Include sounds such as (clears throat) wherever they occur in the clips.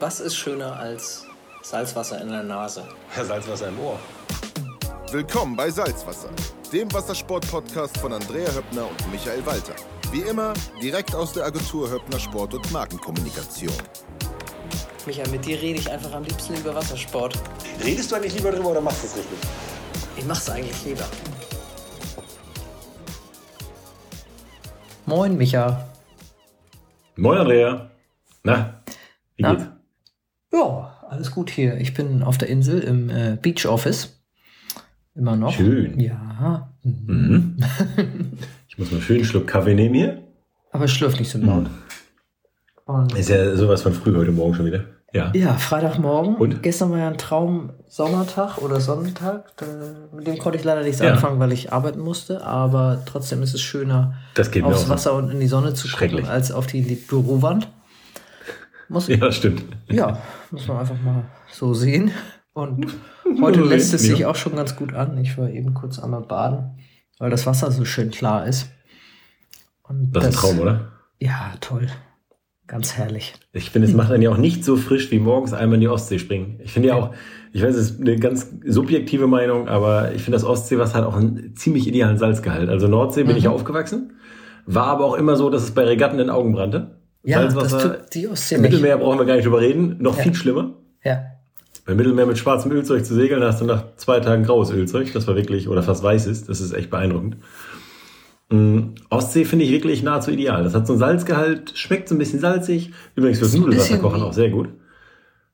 Was ist schöner als Salzwasser in der Nase? Ja, Salzwasser im Ohr. Willkommen bei Salzwasser, dem Wassersport-Podcast von Andrea Höppner und Michael Walter. Wie immer, direkt aus der Agentur Höppner Sport und Markenkommunikation. Michael, mit dir rede ich einfach am liebsten über Wassersport. Redest du eigentlich lieber drüber oder machst du es richtig? Ich mach's eigentlich lieber. Moin, Micha. Moin, Andrea. Na, wie Na? geht's? Alles gut hier. Ich bin auf der Insel im äh, Beach Office. Immer noch. Schön. Ja. Mhm. (laughs) Ich muss mal schön einen Schluck Kaffee nehmen hier. Aber schlürft nicht so laut. Und Ist ja sowas von früh heute Morgen schon wieder. Ja. ja, Freitagmorgen. Und? Gestern war ja ein Traum Sommertag oder Sonnentag. Da, mit dem konnte ich leider nichts Ja. anfangen, weil ich arbeiten musste. Aber trotzdem ist es schöner, Das aufs so. Wasser und in die Sonne zu gucken, als auf die Bürowand. Muss, Ja, das stimmt. Ja, muss man einfach mal so sehen. Und heute (laughs) lässt es sich auch schon ganz gut an. Ich war eben kurz einmal baden, weil das Wasser so schön klar ist. Und Das ist ein Traum, oder? Ja, toll. Ganz herrlich. Ich finde, es macht einen ja auch nicht so frisch wie morgens einmal in die Ostsee springen. Ich finde ja auch, ich weiß, es ist eine ganz subjektive Meinung, aber ich finde, das Ostseewasser hat auch einen ziemlich idealen Salzgehalt. Also Nordsee bin Mhm. ich aufgewachsen, war aber auch immer so, dass es bei Regatten in den Augen brannte. Ja, das tut die Ostsee. Mittelmeer brauchen wir gar nicht drüber reden, noch Ja. viel schlimmer. Ja. Beim Mittelmeer mit schwarzem Ölzeug zu segeln, da hast du nach zwei Tagen graues Ölzeug. Das war wirklich, oder fast weißes. Das ist echt beeindruckend. Mm, Ostsee finde ich wirklich nahezu ideal. Das hat so einen Salzgehalt, schmeckt so ein bisschen salzig. Übrigens fürs Ist Nudelwasser kochen auch sehr gut.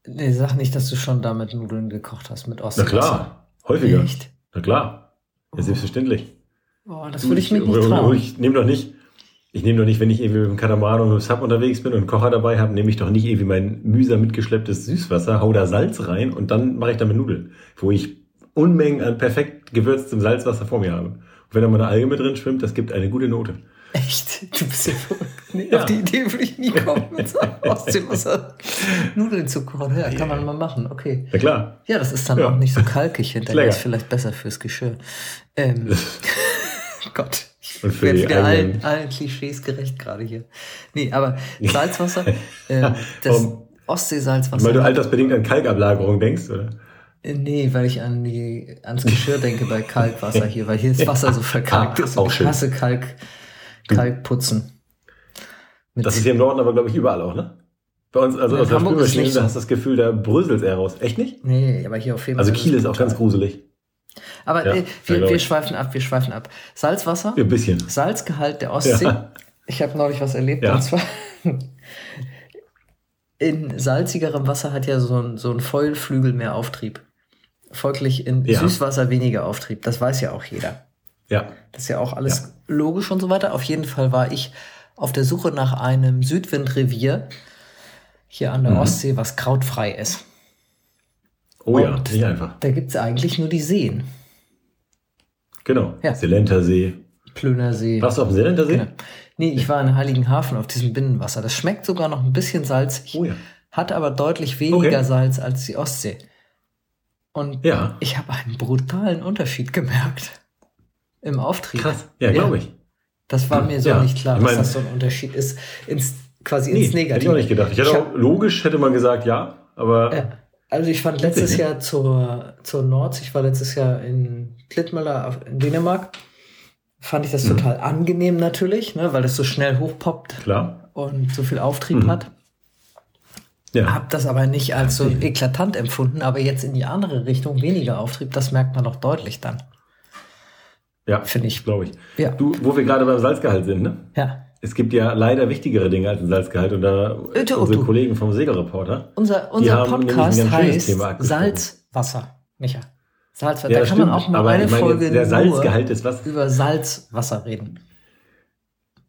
Nee, sag nicht, dass du schon damit Nudeln gekocht hast mit Na Ostseewasser. klar, häufiger. Echt? Na klar. Ja, selbstverständlich. Oh, das würde ich mir nicht ich, trauen. ich nehme doch nicht, ich nehme doch nicht, wenn ich irgendwie mit dem Katamaran und mit dem Sub unterwegs bin und einen Kocher dabei habe, nehme ich doch nicht irgendwie mein mühsam mitgeschlepptes Süßwasser, hau da Salz rein und dann mache ich damit Nudeln, wo ich Unmengen an perfekt gewürztem Salzwasser vor mir habe. Und wenn da mal eine Alge mit drin schwimmt, das gibt eine gute Note. Echt? Du bist ja verrückt. Nee, Ja. Auf die Idee würde ich nie kommen, mit so Ostseewasser Nudeln zu kochen. Ja, kann man mal machen. Okay. Na klar. Ja, das ist dann Ja. auch nicht so kalkig (laughs) hinterher. Ist vielleicht besser fürs Geschirr. Ähm, (laughs) (laughs) Gott, ich werde wieder allen, allen Klischees gerecht gerade hier. Nee, aber Salzwasser, (laughs) ähm, das Warum? Ostseesalzwasser. Weil du altersbedingt an Kalkablagerung denkst, oder? Äh, Nee, weil ich an die, ans Geschirr denke bei Kalkwasser hier, weil hier das (laughs) Wasser so verkalkt Ah, ist. auch ich schön. hasse Kalk, Kalkputzen. Mit Das ist hier im Norden aber, glaube ich, überall auch, ne? Bei uns, also In aus der Spülmaschine, da hast du das Gefühl, da bröselt's eher raus. Echt nicht? nee, aber hier auf jeden Also Fall. Kiel ist auch ganz gruselig. Aber Ja, äh, ja, wir, wir schweifen ab, wir schweifen ab. Salzwasser, Ja, ein bisschen. Salzgehalt der Ostsee. Ja. Ich habe neulich was erlebt Ja. und zwar (laughs) in salzigerem Wasser hat ja so ein, so ein Fäulflügel mehr Auftrieb. Folglich in Ja. Süßwasser weniger Auftrieb. Das weiß ja auch jeder. Ja. Das ist ja auch alles logisch und so weiter. Auf jeden Fall war ich auf der Suche nach einem Südwindrevier hier an der Mhm. Ostsee, was krautfrei ist. Oh ja, Und- nicht einfach. Da gibt's eigentlich nur die Seen. Genau. Ja. Selentersee. Plönersee. Warst du auf dem Selentersee? Genau. Nee, ich war in Heiligenhafen auf diesem Binnenwasser. Das schmeckt sogar noch ein bisschen salzig, Oh ja. hat aber deutlich weniger Okay. Salz als die Ostsee. Und Ja. ich habe einen brutalen Unterschied gemerkt im Auftrieb. Krass. Ja, glaube ich. Das war mir so Ja. nicht klar, Ich mein- dass das so ein Unterschied ist, ins, quasi Nee, ins Negative. hätte ich auch nicht gedacht. Ich hätte Ich auch, logisch hätte man gesagt, ja, aber. Also ich fand letztes? Jahr zur, zur Nordsee, ich war letztes Jahr in Klittmöller in Dänemark, fand ich das Mhm. total angenehm natürlich, ne, weil das so schnell hochpoppt klar. und so viel Auftrieb Mhm. hat. Ja. Hab das aber nicht als so eklatant empfunden, aber jetzt in die andere Richtung weniger Auftrieb, das merkt man doch deutlich dann, Ja, finde ich. glaube ich. Ja. Du, wo wir gerade beim Salzgehalt sind, ne? Ja. Es gibt ja leider wichtigere Dinge als ein Salzgehalt und da Äh, du- unsere. Kollegen vom Segelreporter. Unser, unser Podcast heißt. Salzwasser, Micha. Salzwasser. Ja, da kann man stimmt, auch mal aber eine Folge jetzt der nur Salzgehalt ist was? über Salzwasser reden.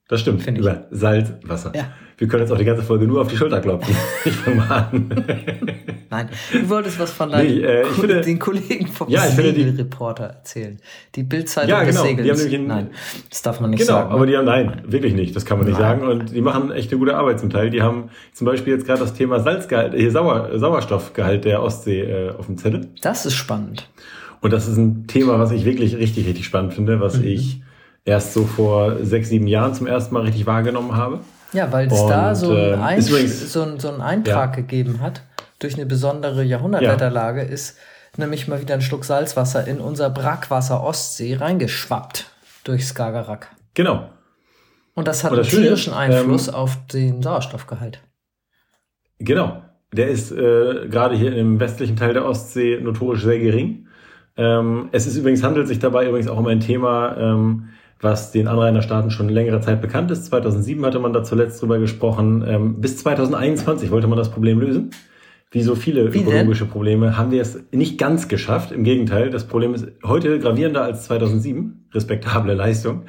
Das stimmt, Finde ich. über Salzwasser. Ja. Wir können jetzt auch die ganze Folge nur auf die Schulter klopfen. (laughs) Ich fange mal an. Nein, du wolltest was von deinen Nee, äh, finde- den Kollegen vom Ja, Segelreporter erzählen. Die Bildzeitung Ja, des genau, die Segels. einen- Nein, das darf man nicht Genau, sagen. aber ne? die haben, nein, wirklich nicht, das kann man nicht Nein. sagen. Und die machen echt eine gute Arbeit zum Teil. Die haben zum Beispiel jetzt gerade das Thema Salzgehalt, äh, Sauer, Sauerstoffgehalt der Ostsee äh, auf dem Zettel. das ist spannend. Und das ist ein Thema, was ich wirklich richtig, richtig spannend finde, was Mhm. ich erst so vor sechs, sieben Jahren zum ersten Mal richtig wahrgenommen habe. Ja, weil es da so, äh, ein übrigens- so, so einen Eintrag gegeben hat, durch eine besondere Jahrhundertwetterlage, ist nämlich mal wieder ein Schluck Salzwasser in unser Brackwasser Ostsee reingeschwappt durch Skagerrak. Genau. Und das hat Und einen das Schöne tierischen ist, Einfluss ähm, auf den Sauerstoffgehalt. Genau. Der ist äh, gerade hier im westlichen Teil der Ostsee notorisch sehr gering. Ähm, es ist übrigens, handelt sich dabei übrigens auch um ein Thema, ähm, was den Anrainerstaaten schon längere Zeit bekannt ist. 2007 hatte man da zuletzt drüber gesprochen. Ähm, bis 2021 wollte man das Problem lösen. Wie so viele Wie denn? ökologische Probleme haben wir es nicht ganz geschafft. Im Gegenteil, das Problem ist heute gravierender als 2007. Respektable Leistung.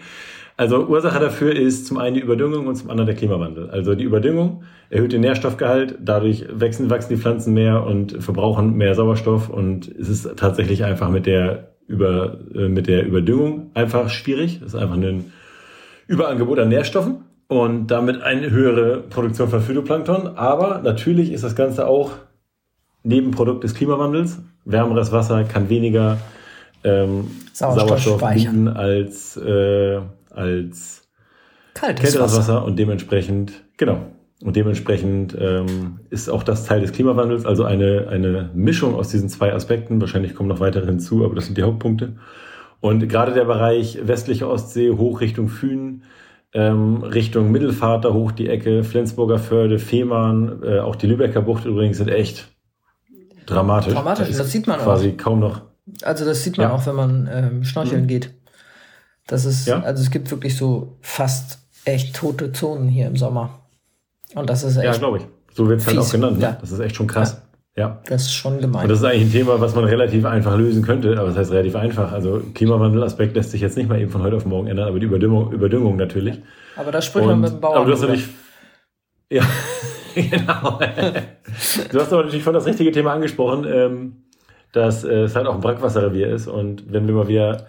Also Ursache dafür ist zum einen die Überdüngung und zum anderen der Klimawandel. Also die Überdüngung erhöht den Nährstoffgehalt, dadurch wachsen, wachsen die Pflanzen mehr und verbrauchen mehr Sauerstoff und es ist tatsächlich einfach mit der über äh, mit der Überdüngung einfach schwierig. Es ist einfach ein Überangebot an Nährstoffen und damit eine höhere Produktion von Phytoplankton. Aber natürlich ist das Ganze auch Nebenprodukt des Klimawandels. Wärmeres Wasser kann weniger ähm, Sauerstoff Sauerstoff, speichern. bieten als, äh, als Kaltes kälteres Wasser. Wasser und dementsprechend, genau. Und dementsprechend ähm, ist auch das Teil des Klimawandels, also eine, eine Mischung aus diesen zwei Aspekten. Wahrscheinlich kommen noch weitere hinzu, aber das sind die Hauptpunkte. Und gerade der Bereich westliche Ostsee hoch Richtung Fühn, ähm, Richtung Mittelvater hoch die Ecke, Flensburger Förde, Fehmarn, äh, auch die Lübecker Bucht übrigens sind echt dramatisch. Dramatisch, Da ist das sieht man auch. quasi kaum noch. Also das sieht man Ja. auch, wenn man ähm, schnorcheln Mhm. geht. Das ist, Ja. also es gibt wirklich so fast echt tote Zonen hier im Sommer. Und das ist Ja, echt, glaube ich. So wird's halt fies. auch genannt. Ne? Ja. Das ist echt schon krass. Ja. das ist schon gemein. Und das ist eigentlich ein Thema, was man relativ einfach lösen könnte. Aber das heißt relativ einfach. Also Klimawandelaspekt lässt sich jetzt nicht mal eben von heute auf morgen ändern, aber die Überdüngung, Überdüngung natürlich. Aber da spricht man mit dem Bauern. aber du hast natürlich. (laughs) Ja, (laughs) genau. du hast aber natürlich von das richtige Thema angesprochen, ähm, dass äh, es halt auch ein Brackwasserrevier ist. Und wenn wir mal wieder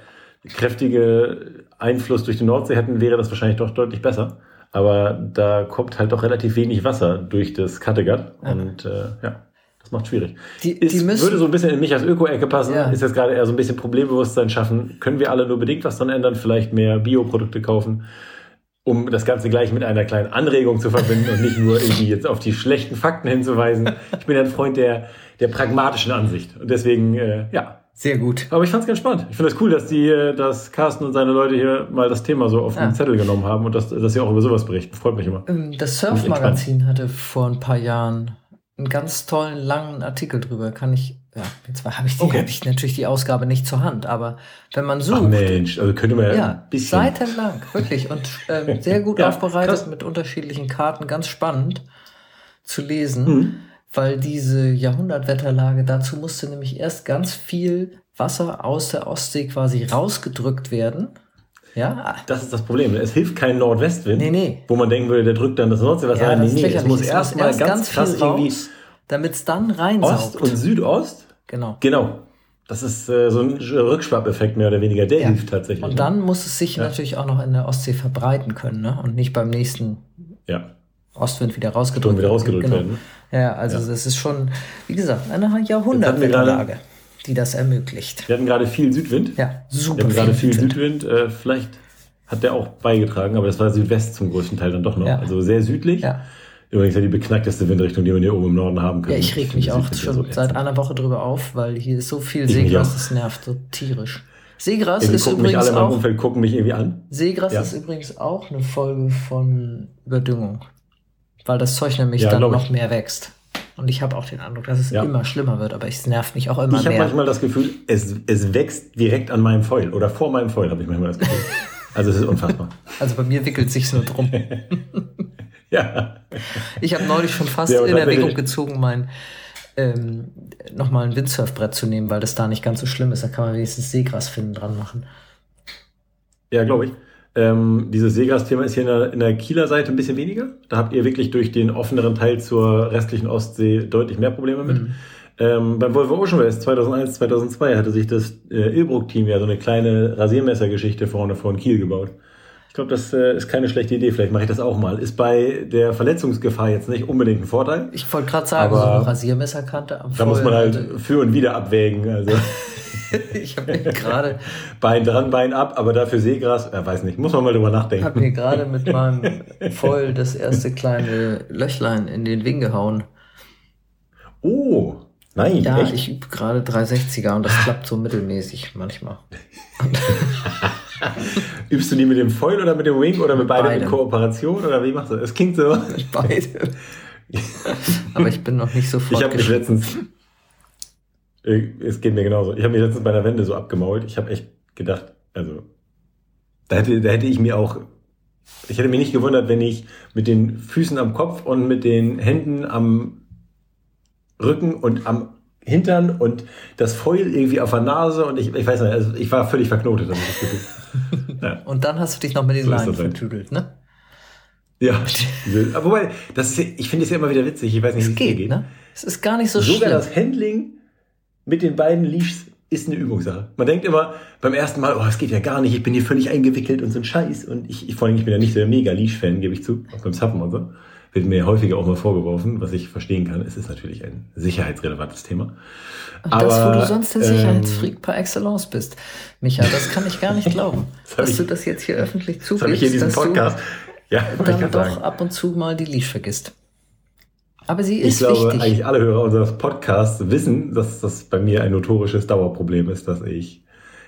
kräftige Einfluss durch die Nordsee hätten, wäre das wahrscheinlich doch deutlich besser. Aber da kommt halt doch relativ wenig Wasser durch das Kattegat. Ja. Und äh, ja, das macht schwierig. die, Ist, die müssen, würde so ein bisschen in mich als Öko-Ecke passen, Ja. ist jetzt gerade eher so ein bisschen Problembewusstsein schaffen. Können wir alle nur bedingt was dran ändern, vielleicht mehr Bioprodukte kaufen, um das Ganze gleich mit einer kleinen Anregung zu verbinden und nicht nur irgendwie jetzt auf die schlechten Fakten hinzuweisen. Ich bin ein Freund der, der pragmatischen Ansicht. Und deswegen, äh, ja. Sehr gut. Aber ich fand's ganz spannend. Ich finde es das cool, dass die, dass Carsten und seine Leute hier mal das Thema so auf Ja. den Zettel genommen haben und dass, dass sie auch über sowas berichten. Freut mich immer. Ähm, Das Surf-Magazin hatte vor ein paar Jahren einen ganz tollen, langen Artikel drüber. Kann ich, ja, jetzt habe ich, die- Okay. hab ich natürlich die Ausgabe nicht zur Hand, aber wenn man Ach sucht, Mensch, also könnte man ja ja, ein bisschen. seitenlang, wirklich. Und ähm, (laughs) sehr gut Ja, aufbereitet krass. mit unterschiedlichen Karten, ganz spannend zu lesen, Mhm. Weil diese Jahrhundertwetterlage, dazu musste nämlich erst ganz viel Wasser aus der Ostsee quasi rausgedrückt werden. Ja, Das ist das Problem. Es hilft kein Nordwestwind, Nee, nee. wo man denken würde, der drückt dann das Nordseewasser ja rein. Nee, nee, es muss Es erst mal ganz, krass irgendwie raus, damit es dann Ost reinsaugt. und Südost. genau. Genau. Das ist äh, so ein Rückschwappeffekt mehr oder weniger. Der Ja. hilft tatsächlich. Und dann muss es sich Ja. natürlich auch noch in der Ostsee verbreiten können, ne? Und nicht beim nächsten ja, Ostwind wieder rausgedrückt wieder rausgedrückt Genau. werden. Ja, also Ja. das ist schon, wie gesagt, eine wir Jahrhundertwetterlage, die das ermöglicht. Wir hatten gerade viel Südwind. Ja, Wir super hatten gerade viel Südwind. Südwind. Äh, vielleicht hat der auch beigetragen, aber das war Südwest zum größten Teil dann doch noch. Ja. Also sehr südlich. Ja. Übrigens ja die beknackteste Windrichtung, die man hier oben im Norden haben kann. Ja, ich reg mich auch Südwind schon so seit einer Woche drüber auf, weil hier ist so viel Seegras, das nervt so tierisch. Seegras ist alle übrigens meinem auch, Umfeld gucken mich irgendwie an. Seegras Ja. ist übrigens auch eine Folge von Überdüngung, weil das Zeug nämlich Ja, dann noch ich. mehr wächst. Und ich habe auch den Eindruck, dass es Ja. immer schlimmer wird, aber es nervt mich auch immer Ich habe mehr. manchmal das Gefühl, es, es wächst direkt an meinem Foil oder vor meinem Foil, habe ich manchmal das Gefühl. (laughs) Also es ist unfassbar. Also bei mir wickelt sich's nur drum. (laughs) Ja. Ich habe neulich schon fast Ja, in Erwägung gezogen, mein ähm, nochmal ein Windsurfbrett zu nehmen, weil das da nicht ganz so schlimm ist. Da kann man wenigstens Seegrasfinnen dran machen. Ja, glaube ich. Ähm, dieses Seegras-Thema ist hier in der, in der Kieler Seite ein bisschen weniger. Da habt ihr wirklich durch den offeneren Teil zur restlichen Ostsee deutlich mehr Probleme mit. Mhm. Ähm, beim Volvo Ocean Race 2001, 2002 hatte sich das äh, Ilbruck-Team ja so eine kleine Rasiermessergeschichte vorne vor Kiel gebaut. Ich glaube, das äh, ist keine schlechte Idee. Vielleicht mache ich das auch mal. Ist bei der Verletzungsgefahr jetzt nicht unbedingt ein Vorteil. Ich wollte gerade sagen, so eine Rasiermesserkante am Da muss man halt für und wieder abwägen. Also (laughs) ich habe mir gerade. (laughs) Bein dran, Bein ab, aber dafür Seegras, er weiß nicht, muss man mal drüber nachdenken. Ich habe mir gerade mit (laughs) meinem Voll das erste kleine Löchlein in den Wing gehauen. Oh, nein. Ja, echt? ich übe gerade 360er und das klappt so mittelmäßig manchmal. (laughs) Übst du die mit dem Foil oder mit dem Wing oder mit beidem, beidem. in Kooperation oder wie machst du das? Es klingt so. Beide. (laughs) Aber ich bin noch nicht so Ich habe mich letztens, äh, es geht mir genauso, ich habe mich letztens bei der Wende so abgemault. Ich habe echt gedacht, also da hätte, da hätte ich mir auch, ich hätte mich nicht gewundert, wenn ich mit den Füßen am Kopf und mit den Händen am Rücken und am Hintern und das Foil irgendwie auf der Nase und ich, ich weiß nicht, also ich war völlig verknotet. Das Gefühl. (laughs) Ja. Und dann hast du dich noch mit den so Leinen vertüdelt, ne? Ja. (laughs) Aber wobei, das ist, ich finde es ja immer wieder witzig. Ich weiß nicht, wie es geht, geht. Ne? Es ist gar nicht so Sogar schlimm. Sogar das Handling mit den beiden Leashs ist eine Übungssache. Man denkt immer beim ersten Mal, oh, es geht ja gar nicht, ich bin hier völlig eingewickelt und so ein Scheiß. Und ich, ich vor allem, ich bin ja nicht so der mega Leash-Fan, gebe ich zu, auch beim Zappen und so. Wird mir häufiger auch mal vorgeworfen, was ich verstehen kann. Es ist natürlich ein sicherheitsrelevantes Thema. Und Aber, das, wo du sonst der ähm, Sicherheitsfreak par excellence bist. Micha, das kann ich gar nicht (laughs) glauben, das dass ich, du das jetzt hier öffentlich zugibst. Das habe ich hier in diesem Podcast. Ja, dann doch sagen. ab und zu mal die Leash vergisst. Aber sie ist Ich glaube, wichtig. eigentlich alle Hörer unseres Podcasts wissen, dass das bei mir ein notorisches Dauerproblem ist, dass ich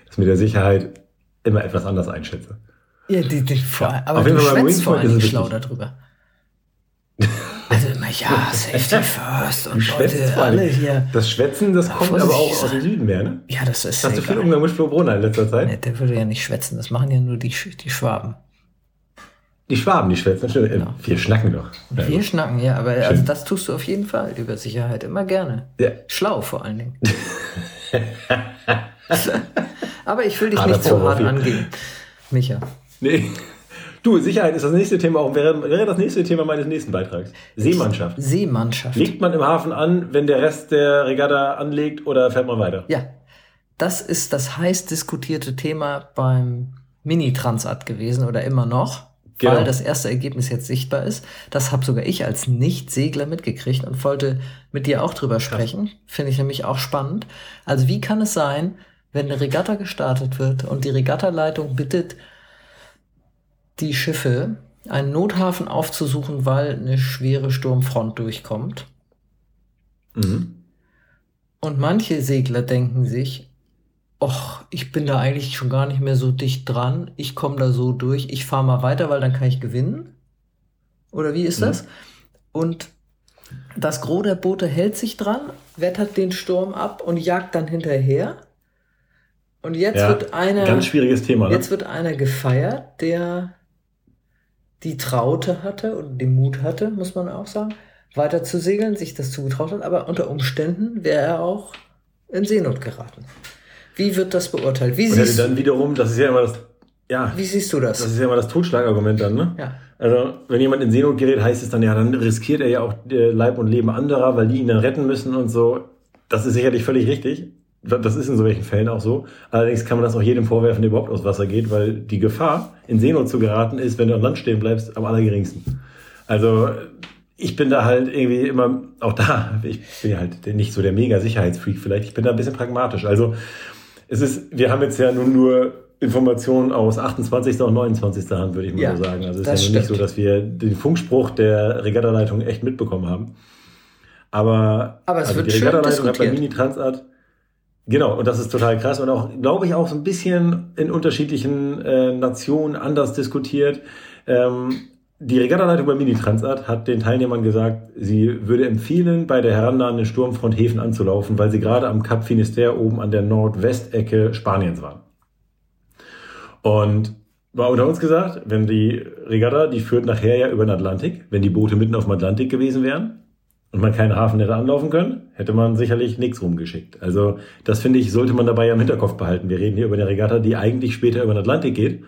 das mit der Sicherheit immer etwas anders einschätze. Ja, die, die, vor, ja. aber Auf du schwätzt vor allem schlau darüber. Ja, (laughs) Safety First und Leute, alle hier. Das Schwätzen, das kommt aber auch aus dem Süden mehr, ne? Ja, das ist Hast du viel Umgang mit Flo Brunner in letzter Zeit? Nee, der würde ja nicht schwätzen, das machen ja nur die, die Schwaben. Die Schwaben, die schwätzen. Schön. Genau. Wir schnacken doch. Ja, wir schnacken, ja, aber also das tust du auf jeden Fall über Sicherheit immer gerne. Ja. Schlau vor allen Dingen. (laughs) (laughs) aber ich will dich ah, nicht zu hart angehen, Micha. Nee. Du, Sicherheit ist das nächste Thema, auch wäre, wäre das nächste Thema meines nächsten Beitrags. Seemannschaft. Seemannschaft. Legt man im Hafen an, wenn der Rest der Regatta anlegt oder fährt man weiter? Ja. Das ist das heiß diskutierte Thema beim Mini-Transat gewesen oder immer noch genau. weil das erste Ergebnis jetzt sichtbar ist. Das habe sogar ich als Nicht-Segler mitgekriegt und wollte mit dir auch drüber sprechen. Finde ich nämlich auch spannend. Also wie kann es sein, wenn eine Regatta gestartet wird und die Regattaleitung bittet, die Schiffe einen Nothafen aufzusuchen, weil eine schwere Sturmfront durchkommt. Mhm. Und manche Segler denken sich, Och, ich bin da eigentlich schon gar nicht mehr so dicht dran. Ich komme da so durch. Ich fahre mal weiter, weil dann kann ich gewinnen. Oder wie ist das? Mhm. Und das Gros der Boote hält sich dran, wettert den Sturm ab und jagt dann hinterher. Und jetzt ja, wird einer. Ganz schwieriges Thema. Ne? Jetzt wird einer gefeiert, der die Traute hatte und den Mut hatte, muss man auch sagen, weiter zu segeln, sich das zugetraut hat, aber unter Umständen wäre er auch in Seenot geraten. Wie wird das beurteilt? Wie und siehst dann wiederum, das ist ja immer das, ja. Wie siehst du das? Das ist ja immer das Totschlagargument dann, ne? Ja. Also, wenn jemand in Seenot gerät, heißt es dann, ja, dann riskiert er ja auch Leib und Leben anderer, weil die ihn dann retten müssen und so. Das ist sicherlich völlig richtig. Das ist in solchen Fällen auch so. Allerdings kann man das auch jedem vorwerfen, der überhaupt aus Wasser geht, weil die Gefahr, in Seenot zu geraten, ist, wenn du am Land stehen bleibst, am allergeringsten. Also, ich bin da halt irgendwie immer, auch da, ich bin halt nicht so der mega Sicherheitsfreak vielleicht, ich bin da ein bisschen pragmatisch. Also, es ist, wir haben jetzt ja nun nur Informationen aus 28. und 29. Hand, würde ich mal ja, so sagen. Also es ist ja nun nicht so, dass wir den Funkspruch der Regattaleitung echt mitbekommen haben. Aber, Aber es also wird die Regattaleitung hat bei Mini Transat Genau, und das ist total krass und auch, glaube ich, auch so ein bisschen in unterschiedlichen äh, Nationen anders diskutiert. Ähm, die Regattaleitung bei Mini Transat hat den Teilnehmern gesagt, sie würde empfehlen, bei der herannahenden Sturmfront Häfen anzulaufen, weil sie gerade am Kap Finisterre oben an der Nordwestecke Spaniens waren. Und war unter uns gesagt, wenn die Regatta, die führt nachher ja über den Atlantik, wenn die Boote mitten auf dem Atlantik gewesen wären und man keinen Hafen hätte anlaufen können, hätte man sicherlich nichts rumgeschickt. Also das finde ich, sollte man dabei im Hinterkopf behalten. Wir reden hier über eine Regatta, die eigentlich später über den Atlantik geht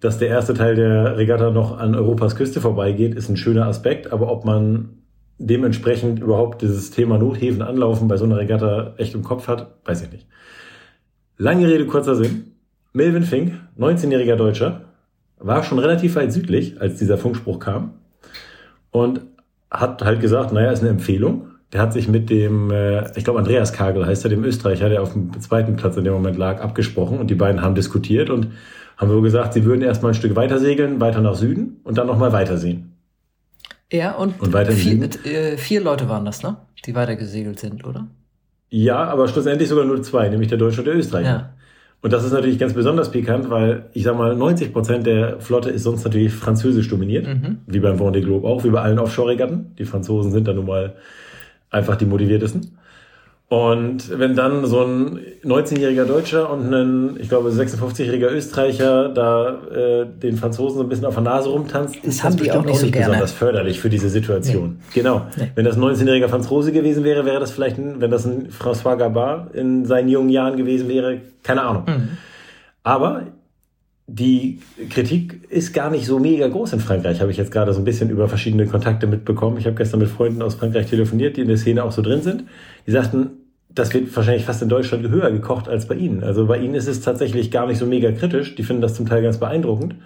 dass der erste Teil der Regatta noch an Europas Küste vorbeigeht, ist ein schöner Aspekt. Aber ob man dementsprechend überhaupt dieses Thema Nothäfen anlaufen bei so einer Regatta echt im Kopf hat, weiß ich nicht. Lange Rede, kurzer Sinn. Melvin Fink, 19-jähriger Deutscher, war schon relativ weit südlich, als dieser Funkspruch kam und hat halt gesagt, naja, ist eine Empfehlung. der hat sich mit dem, äh, ich glaube Andreas Kagel heißt er, dem Österreicher, der auf dem zweiten Platz in dem Moment lag, abgesprochen und die beiden haben diskutiert und haben so gesagt, sie würden erstmal ein Stück weiter segeln, weiter nach Süden und dann nochmal weitersehen. Ja, und, Und weiter vier, äh, vier Leute waren das, ne? Die weitergesegelt sind, oder? Ja, aber schlussendlich sogar nur zwei, nämlich der Deutsche und der Österreicher. Ja. Und das ist natürlich ganz besonders pikant, weil ich sag mal, 90 Prozent der Flotte ist sonst natürlich französisch dominiert, Mhm. wie beim Vendée Globe auch, wie bei allen Offshore-Regatten. Die Franzosen sind da nun mal einfach die motiviertesten. Und wenn dann so ein 19-jähriger Deutscher und ein, ich glaube, 56-jähriger Österreicher da äh, den Franzosen so ein bisschen auf der Nase rumtanzt, ist haben das bestimmt auch nicht so gerne. besonders förderlich für diese Situation. Genau. Nee. Wenn das ein 19-jähriger Franzose gewesen wäre, wäre das vielleicht, ein, wenn das ein François Gabard in seinen jungen Jahren gewesen wäre, keine Ahnung. Mhm. Aber die Kritik ist gar nicht so mega groß in Frankreich, habe ich jetzt gerade so ein bisschen über verschiedene Kontakte mitbekommen. Ich habe gestern mit Freunden aus Frankreich telefoniert, die in der Szene auch so drin sind. Die sagten, das wird wahrscheinlich fast in Deutschland höher gekocht als bei ihnen. Also bei ihnen ist es tatsächlich gar nicht so mega kritisch. Die finden das zum Teil ganz beeindruckend,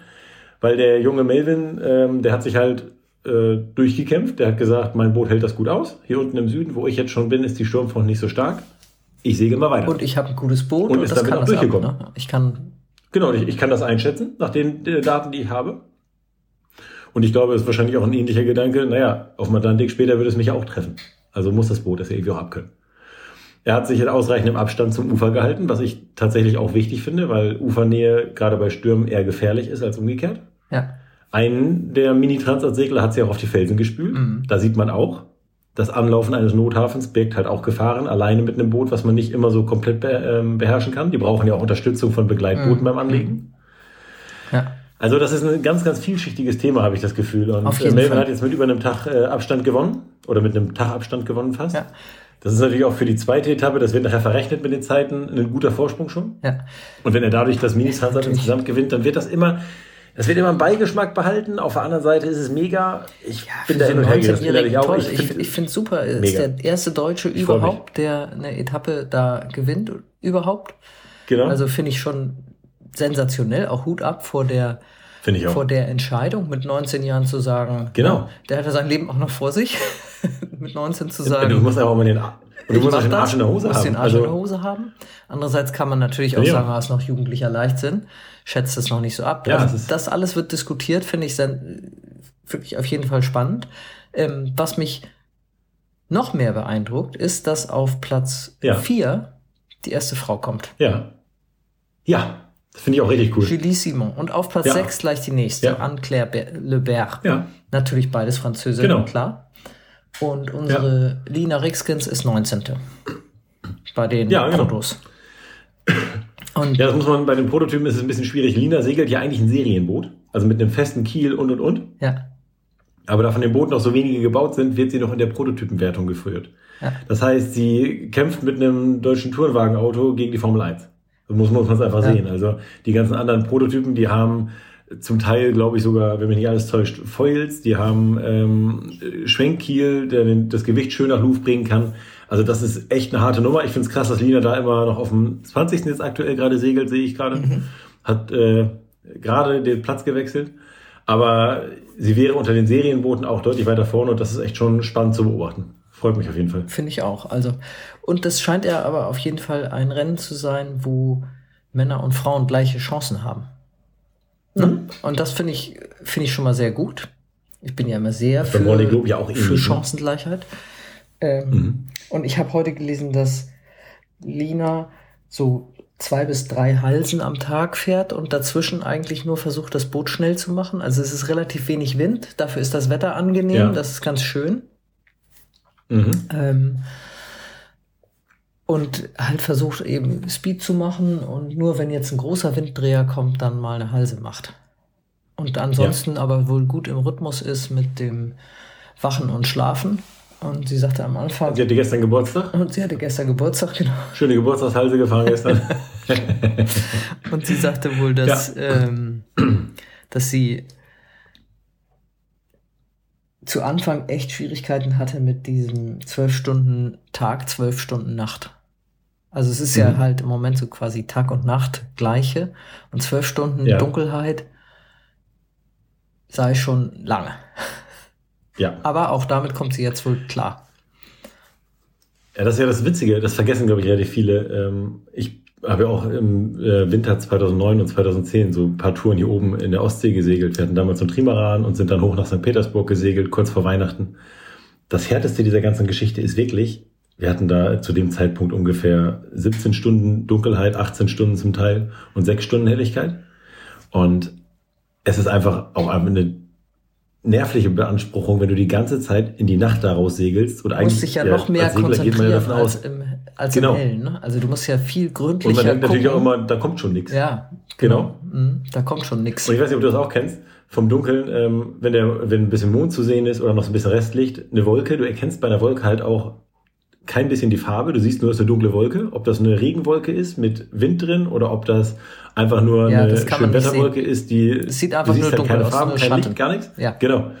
weil der junge Melvin, ähm, der hat sich halt äh, durchgekämpft. Der hat gesagt, mein Boot hält das gut aus. Hier unten im Süden, wo ich jetzt schon bin, ist die Sturmfront nicht so stark. Ich segel mal weiter. Und ich habe ein gutes Boot Und und, ist das damit kann auch das ab, durchgekommen. ne? Ich kann Genau, ich, ich kann das einschätzen, nach den äh, Daten, die ich habe. Und ich glaube, es ist wahrscheinlich auch ein ähnlicher Gedanke, naja, auf dem Atlantik später würde es mich auch treffen. Also muss das Boot das ja irgendwie auch abkönnen. Er hat sich in ausreichendem Abstand zum Ufer gehalten, was ich tatsächlich auch wichtig finde, weil Ufernähe gerade bei Stürmen eher gefährlich ist als umgekehrt. ja. Einen der Mini-Transat-Segler hat sie auch auf die Felsen gespült. Mhm. Da sieht man auch, das Anlaufen eines Nothafens birgt halt auch Gefahren, alleine mit einem Boot, was man nicht immer so komplett ähm, beherrschen kann. Die brauchen ja auch Unterstützung von Begleitbooten Mhm. beim Anlegen. Ja. Also das ist ein ganz, ganz vielschichtiges Thema, habe ich das Gefühl. Und Auf äh, jeden Melvin Fall. hat jetzt mit über einem Tag äh, Abstand gewonnen oder mit einem Tag Abstand gewonnen fast. Ja. Das ist natürlich auch für die zweite Etappe, das wird nachher verrechnet mit den Zeiten, ein guter Vorsprung schon. Ja. Und wenn er dadurch das Mini-Transat Natürlich. insgesamt gewinnt, dann wird das immer, das wird immer einen Beigeschmack behalten. Auf der anderen Seite ist es mega. Ich bin da hin und her gerissen. Ich, Ich, ich finde es super. Er ist Mega. der erste Deutsche überhaupt, der eine Etappe da gewinnt. Überhaupt. genau, Also finde ich schon sensationell. Auch Hut ab vor der, vor der Entscheidung, mit 19 Jahren zu sagen, Genau. ja, der hatte sein Leben auch noch vor sich. (laughs) mit 19 zu du sagen, musst aber mal den, und du musst auch den das, Arsch in der Hose haben. den Arsch also, in der Hose haben. Andererseits kann man natürlich auch Ja. sagen, ah, ist noch jugendlicher Leichtsinn. Schätzt es noch nicht so ab. Ja, also es ist- das alles wird diskutiert, finde ich sen- wirklich auf jeden Fall spannend. Ähm, was mich noch mehr beeindruckt, ist, dass auf Platz Ja. 4 die erste Frau kommt. Ja. Ja, das finde ich auch richtig cool. Julie Simon. Und auf Platz Ja. 6 gleich die nächste, Ja. Anne-Claire Be- Lebert. Ja. Natürlich beides Französinnen, Genau. klar. Und unsere Lina Rixkins ist 19. Bei den Ja, genau. Fotos. Und Ja, das muss man, bei den Prototypen ist es ein bisschen schwierig. Lina segelt ja eigentlich ein Serienboot, also mit einem festen Kiel und und und. ja, Aber da von den Booten noch so wenige gebaut sind, wird sie noch in der Prototypenwertung geführt. Ja. Das heißt, sie kämpft mit einem deutschen Tourenwagenauto gegen die Formel 1. So muss, muss man es einfach Ja. sehen. Also die ganzen anderen Prototypen, die haben zum Teil, glaube ich, sogar, wenn mich nicht alles täuscht, Foils, die haben ähm, Schwenkkiel, der den, das Gewicht schön nach Luft bringen kann. Also das ist echt eine harte Nummer. Ich finde es krass, dass Lina da immer noch auf dem 20. jetzt aktuell gerade segelt, sehe ich gerade. Mhm. Hat äh, gerade den Platz gewechselt. Aber sie wäre unter den Serienbooten auch deutlich weiter vorne und das ist echt schon spannend zu beobachten. Freut mich auf jeden Fall. finde ich auch. Also, und das scheint ja aber auf jeden Fall ein Rennen zu sein, wo Männer und Frauen gleiche Chancen haben. Ne? Mhm. Und das finde ich, finde ich schon mal sehr gut. Ich bin ja immer sehr Morning Globe für, ja auch für ne? Chancengleichheit. Ähm, Mhm. Und ich habe heute gelesen, dass Lina so zwei bis drei Halsen am Tag fährt und dazwischen eigentlich nur versucht, das Boot schnell zu machen. Also es ist relativ wenig Wind, dafür ist das Wetter angenehm, Ja. das ist ganz schön. Mhm. Ähm, und halt versucht eben Speed zu machen und nur wenn jetzt ein großer Winddreher kommt, dann mal eine Halse macht. Und ansonsten aber wohl gut im Rhythmus ist mit dem Wachen und Schlafen. Und sie sagte am Anfang, Sie hatte gestern Geburtstag. und sie hatte gestern Geburtstag, genau. Schöne Geburtstagshalse gefahren gestern. (laughs) Und sie sagte wohl, dass, ähm, dass sie zu Anfang echt Schwierigkeiten hatte mit diesem zwölf Stunden Tag, zwölf Stunden Nacht. Also es ist ja Mhm. halt im Moment so quasi Tag und Nacht gleiche und zwölf Stunden Ja. Dunkelheit sei schon lange. ja. Aber auch damit kommt sie jetzt wohl klar. Ja, das ist ja das Witzige, das vergessen, glaube ich, relativ viele. Ähm, ich habe ja auch im äh, Winter 2009 und 2010 so ein paar Touren hier oben in der Ostsee gesegelt. Wir hatten damals so einen Trimaran und sind dann hoch nach St. Petersburg gesegelt, kurz vor Weihnachten. Das Härteste dieser ganzen Geschichte ist wirklich, wir hatten da zu dem Zeitpunkt ungefähr 17 Stunden Dunkelheit, 18 Stunden zum Teil und 6 Stunden Helligkeit. Und es ist einfach auch eine nervliche Beanspruchung, wenn du die ganze Zeit in die Nacht daraus segelst. Oder du musst dich ja noch mehr konzentrieren ja als, im, als genau. im Hellen. Ne? Also du musst ja viel gründlicher Und man denkt gucken. natürlich auch immer, da kommt schon nichts. Ja, genau. genau. Mhm, da kommt schon nichts. Und ich weiß nicht, ob du das auch kennst. Vom Dunkeln, ähm, wenn, der, wenn ein bisschen Mond zu sehen ist oder noch so ein bisschen Restlicht, eine Wolke, du erkennst bei einer Wolke halt auch kein bisschen die Farbe, du siehst nur, es ist eine dunkle Wolke. Ob das eine Regenwolke ist mit Wind drin oder ob das einfach nur ja, eine schöne Wetterwolke ist, die es sieht einfach nur halt dunkel keine aus, Farben, kein Licht, gar nichts. Ja. Genau.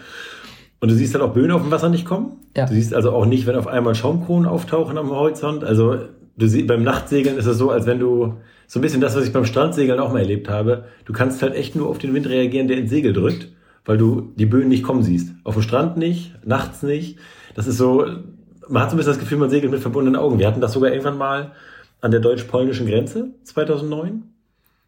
Und du siehst halt auch Böen auf dem Wasser nicht kommen. Ja. Du siehst also auch nicht, wenn auf einmal Schaumkronen auftauchen am Horizont. Also du siehst, beim Nachtsegeln ist es so, als wenn du so ein bisschen das, was ich beim Strandsegeln auch mal erlebt habe. Du kannst halt echt nur auf den Wind reagieren, der ins Segel drückt, weil du die Böen nicht kommen siehst. Auf dem Strand nicht, nachts nicht. Das ist so, man hat so ein bisschen das Gefühl, man segelt mit verbundenen Augen. Wir hatten das sogar irgendwann mal an der deutsch-polnischen Grenze 2009.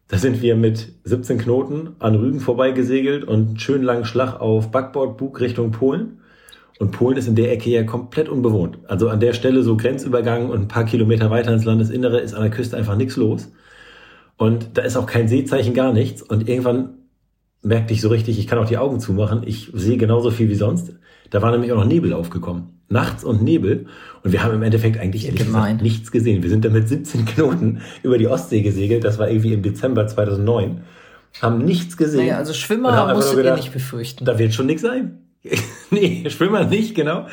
Da sind wir mit 17 Knoten an Rügen vorbeigesegelt und schön langen Schlag auf Backbordbug Richtung Polen. Und Polen ist in der Ecke ja komplett unbewohnt. Also an der Stelle so Grenzübergang und ein paar Kilometer weiter ins Landesinnere ist an der Küste einfach nichts los. Und da ist auch kein Seezeichen, gar nichts. Und irgendwann merkte ich so richtig, ich kann auch die Augen zumachen. Ich sehe genauso viel wie sonst. Da war nämlich auch noch Nebel aufgekommen nachts und Nebel. Und wir haben im Endeffekt eigentlich gesagt nichts gesehen. Wir sind da mit 17 Knoten über die Ostsee gesegelt. Das war irgendwie im Dezember 2009. Haben nichts gesehen. Naja, also Schwimmer musst du eh nicht befürchten. Da wird schon nichts sein. (laughs) nee, Schwimmer nicht, genau.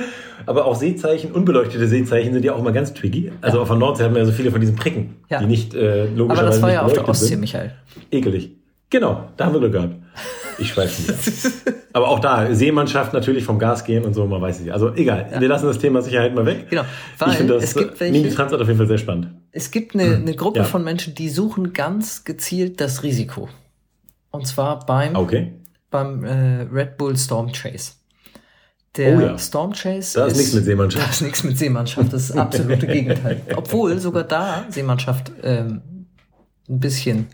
Aber auch Seezeichen, unbeleuchtete Seezeichen sind ja auch immer ganz tricky. Also ja. auf der Nordsee haben wir ja so viele von diesen Pricken, ja. die nicht äh, logischerweise Aber das war ja auf der Ostsee, sind. Michael. Ekelig. Genau, da haben wir Glück gehabt. Ich weiß nicht. (laughs) Aber auch da, Seemannschaft natürlich vom Gas gehen und so, man weiß nicht. Also egal, ja. wir lassen das Thema Sicherheit mal weg. Genau, weil ich finde das Mini-Transat auf jeden Fall sehr spannend. Es gibt eine, eine Gruppe ja. von Menschen, die suchen ganz gezielt das Risiko. Und zwar beim, okay. beim äh, Red Bull Storm Chase. Der oh ja. Storm Chase da ist, ist nichts mit Seemannschaft. (laughs) Da ist nichts mit Seemannschaft, das ist das absolute (laughs) Gegenteil. Obwohl sogar da Seemannschaft ähm, ein bisschen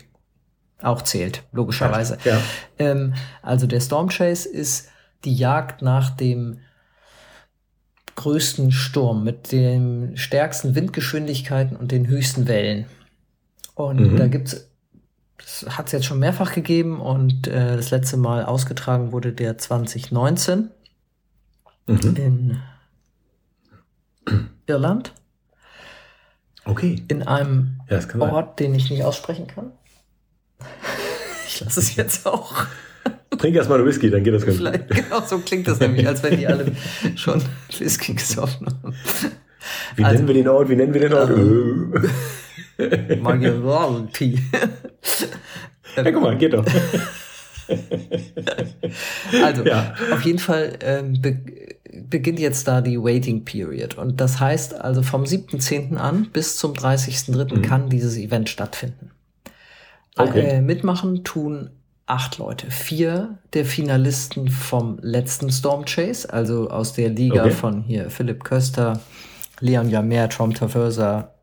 auch zählt, logischerweise. Ja. Ähm, also der Storm Chase ist die Jagd nach dem größten Sturm mit den stärksten Windgeschwindigkeiten und den höchsten Wellen. Und mhm. da gibt's, das hat es jetzt schon mehrfach gegeben und äh, das letzte Mal ausgetragen wurde der 2019 mhm. in Irland. Okay. In einem ja, Ort, den ich nicht aussprechen kann. (laughs) Ich lasse es jetzt auch. Trink erstmal Whisky, dann geht das ganz Vielleicht, gut. (laughs) Genau, so klingt das nämlich, als wenn die alle schon Whisky gesoffen haben. Wie also, nennen wir den Ort? Wie nennen wir den Ort? Ähm, (laughs) Majority. ja, guck mal, geht doch. also, ja. auf jeden Fall ähm, be beginnt jetzt da die Waiting Period. Und das heißt also vom 7.10. an bis zum 30.03. Mhm. kann dieses Event stattfinden. Okay. Mitmachen tun acht Leute. Vier der Finalisten vom letzten Storm Chase, also aus der Liga okay. von hier Philipp Köster, Leon Jamer, Tom Taförser,